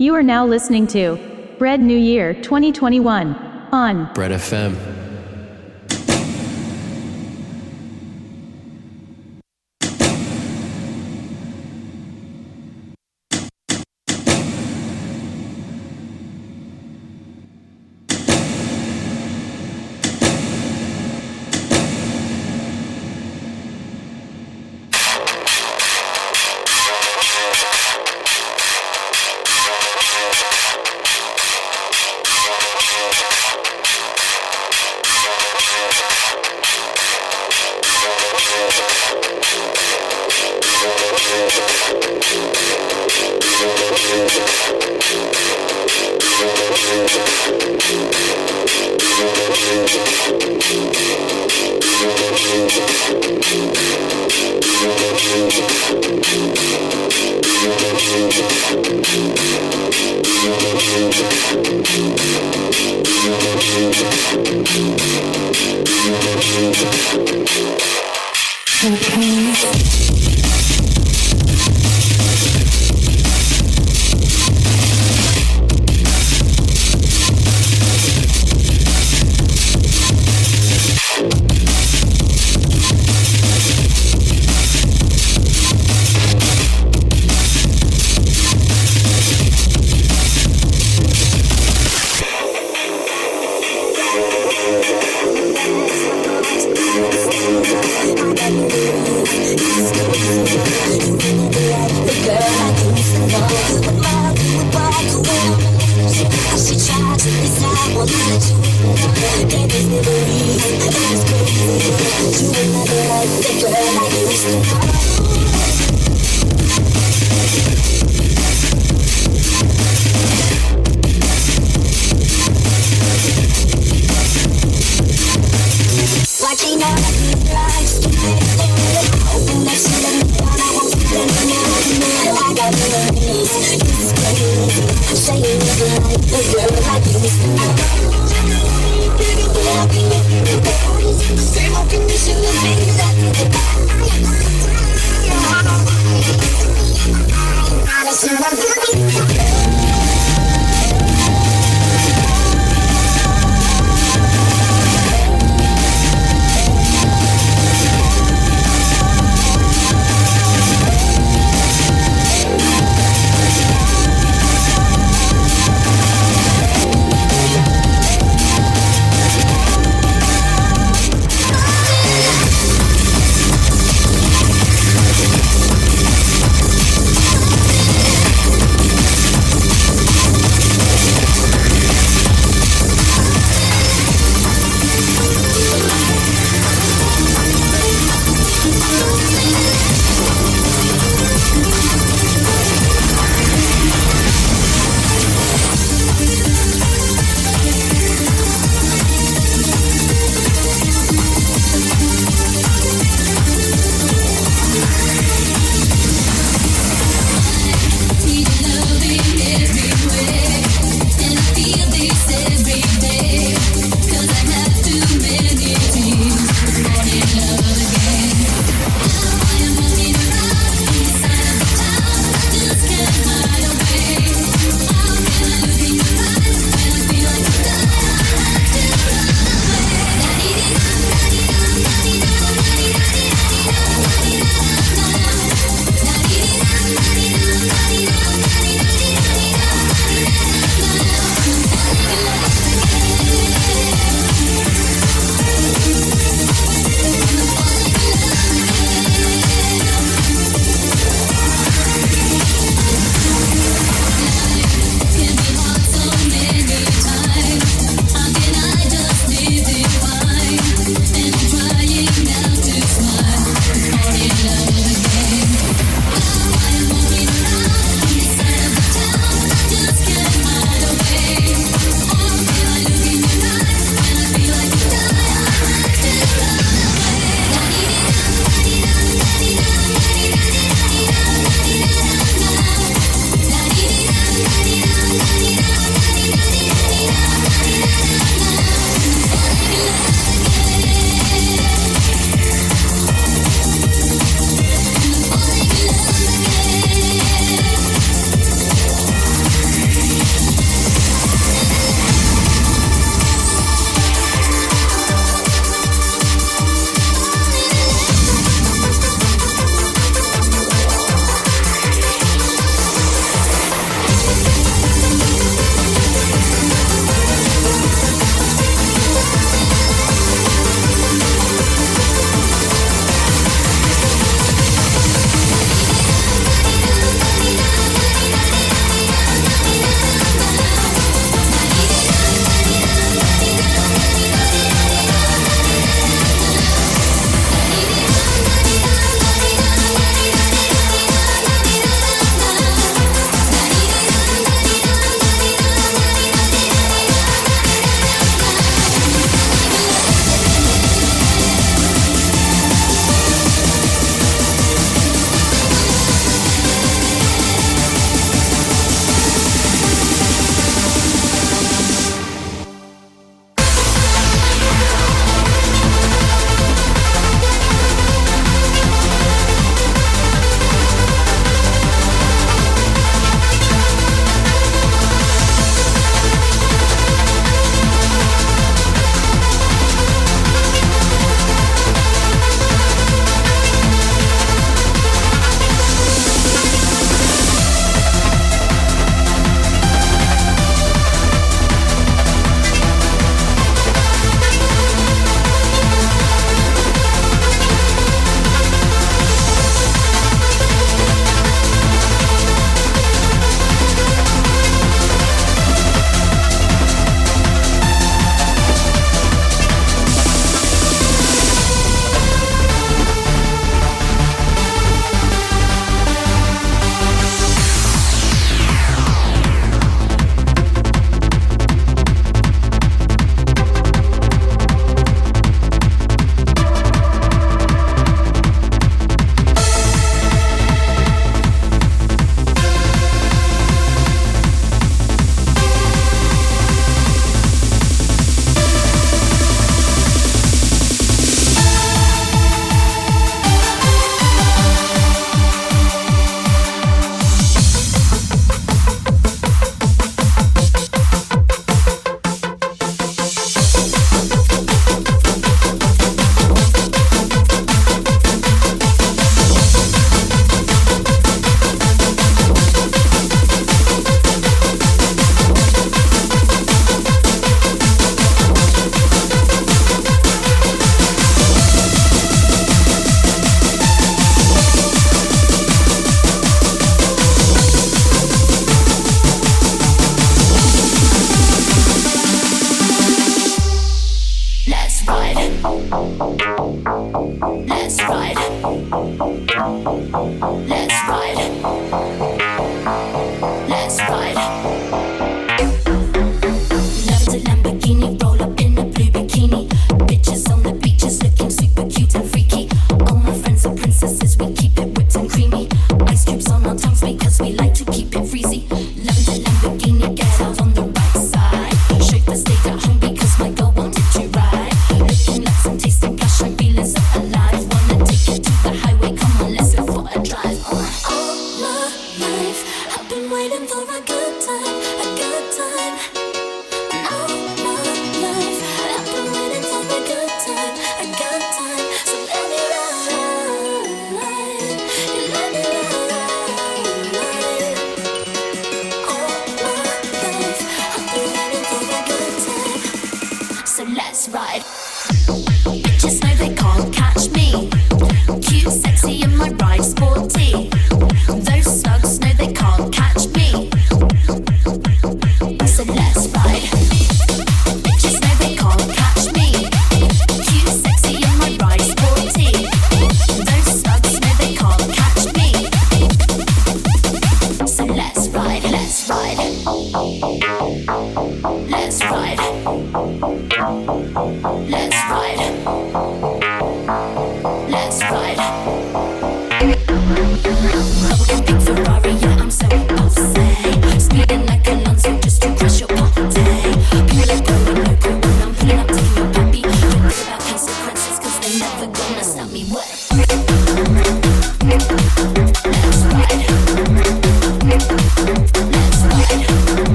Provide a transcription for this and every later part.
You are now listening to Bread New Year 2021 on Bread FM.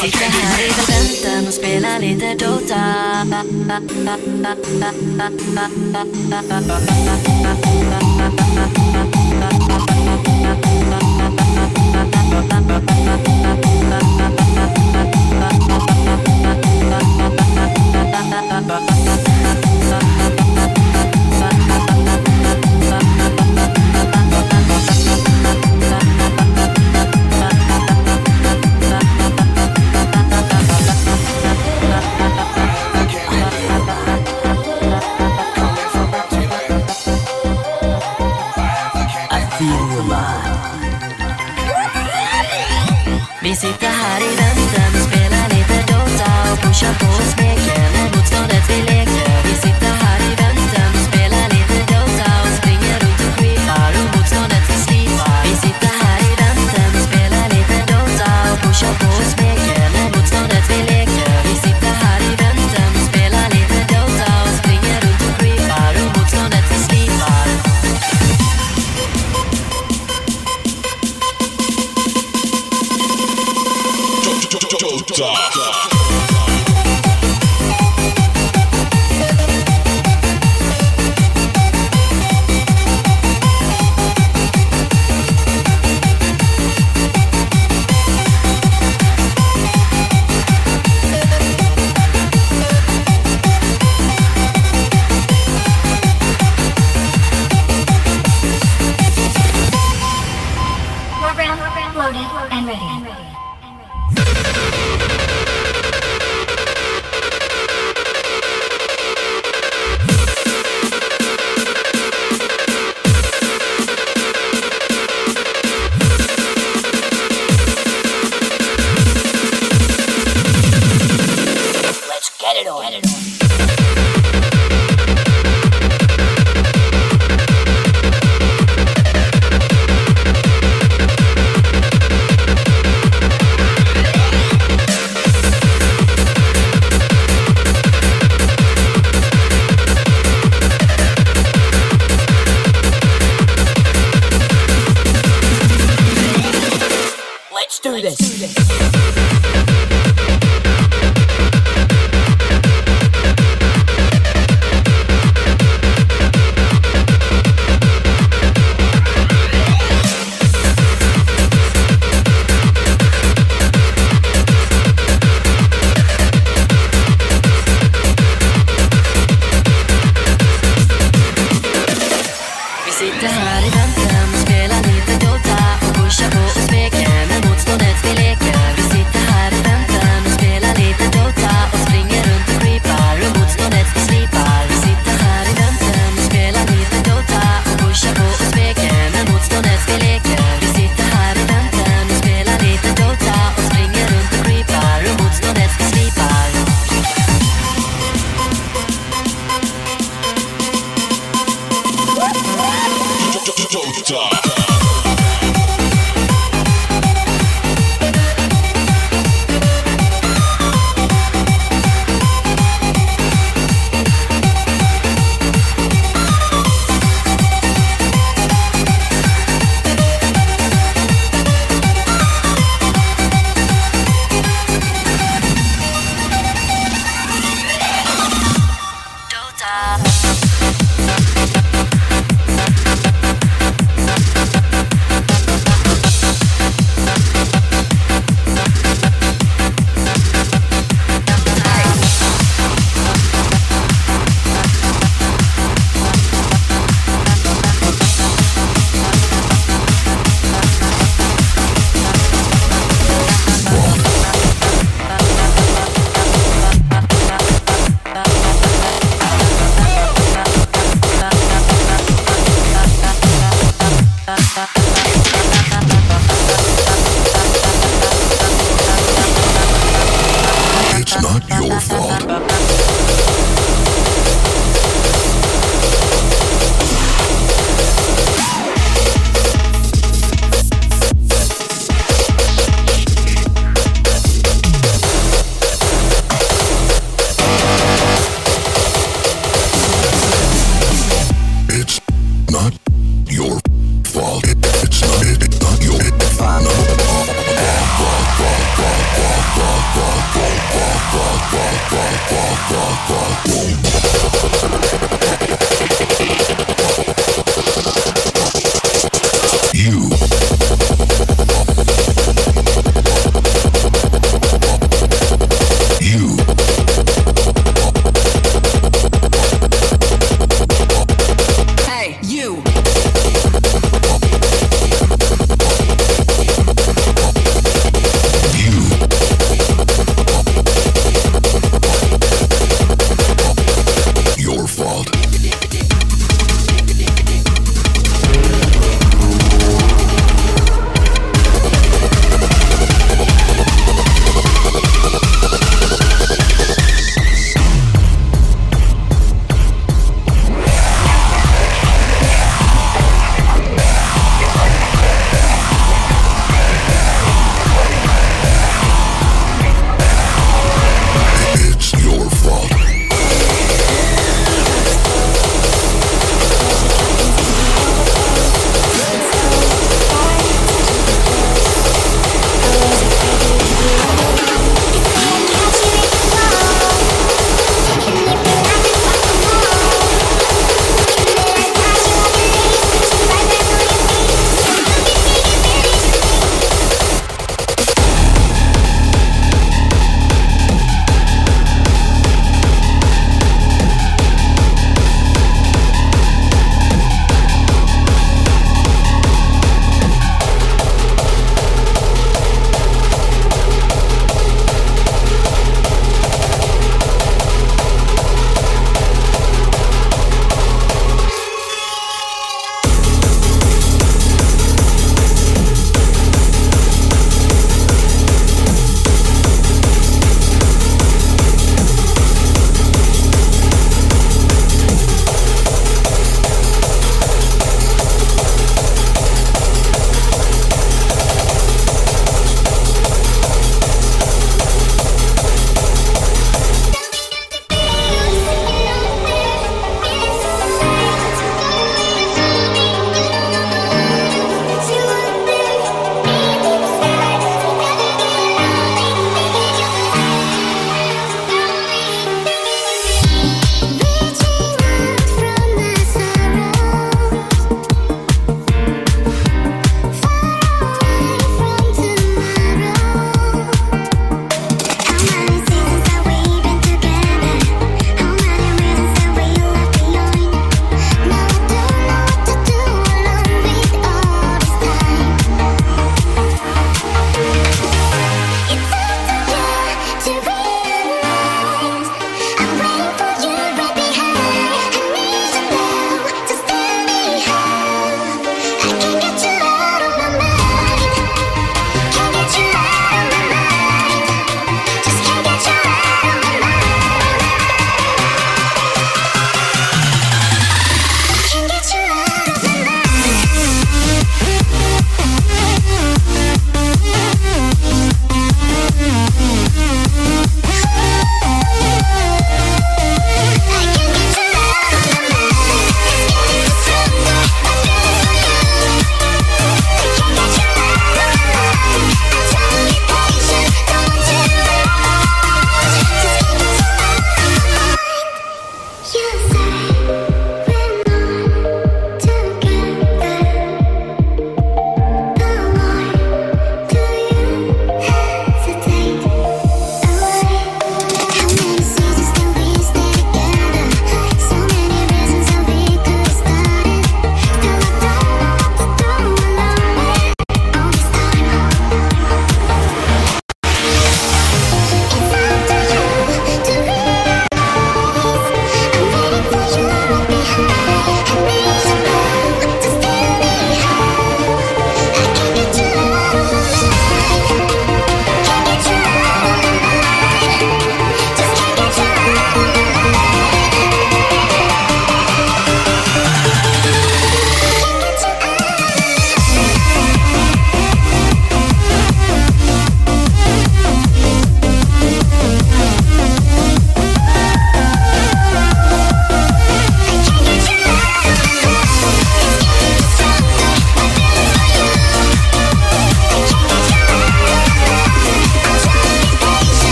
si te Cantamos penale de dota Bye.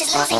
is losing.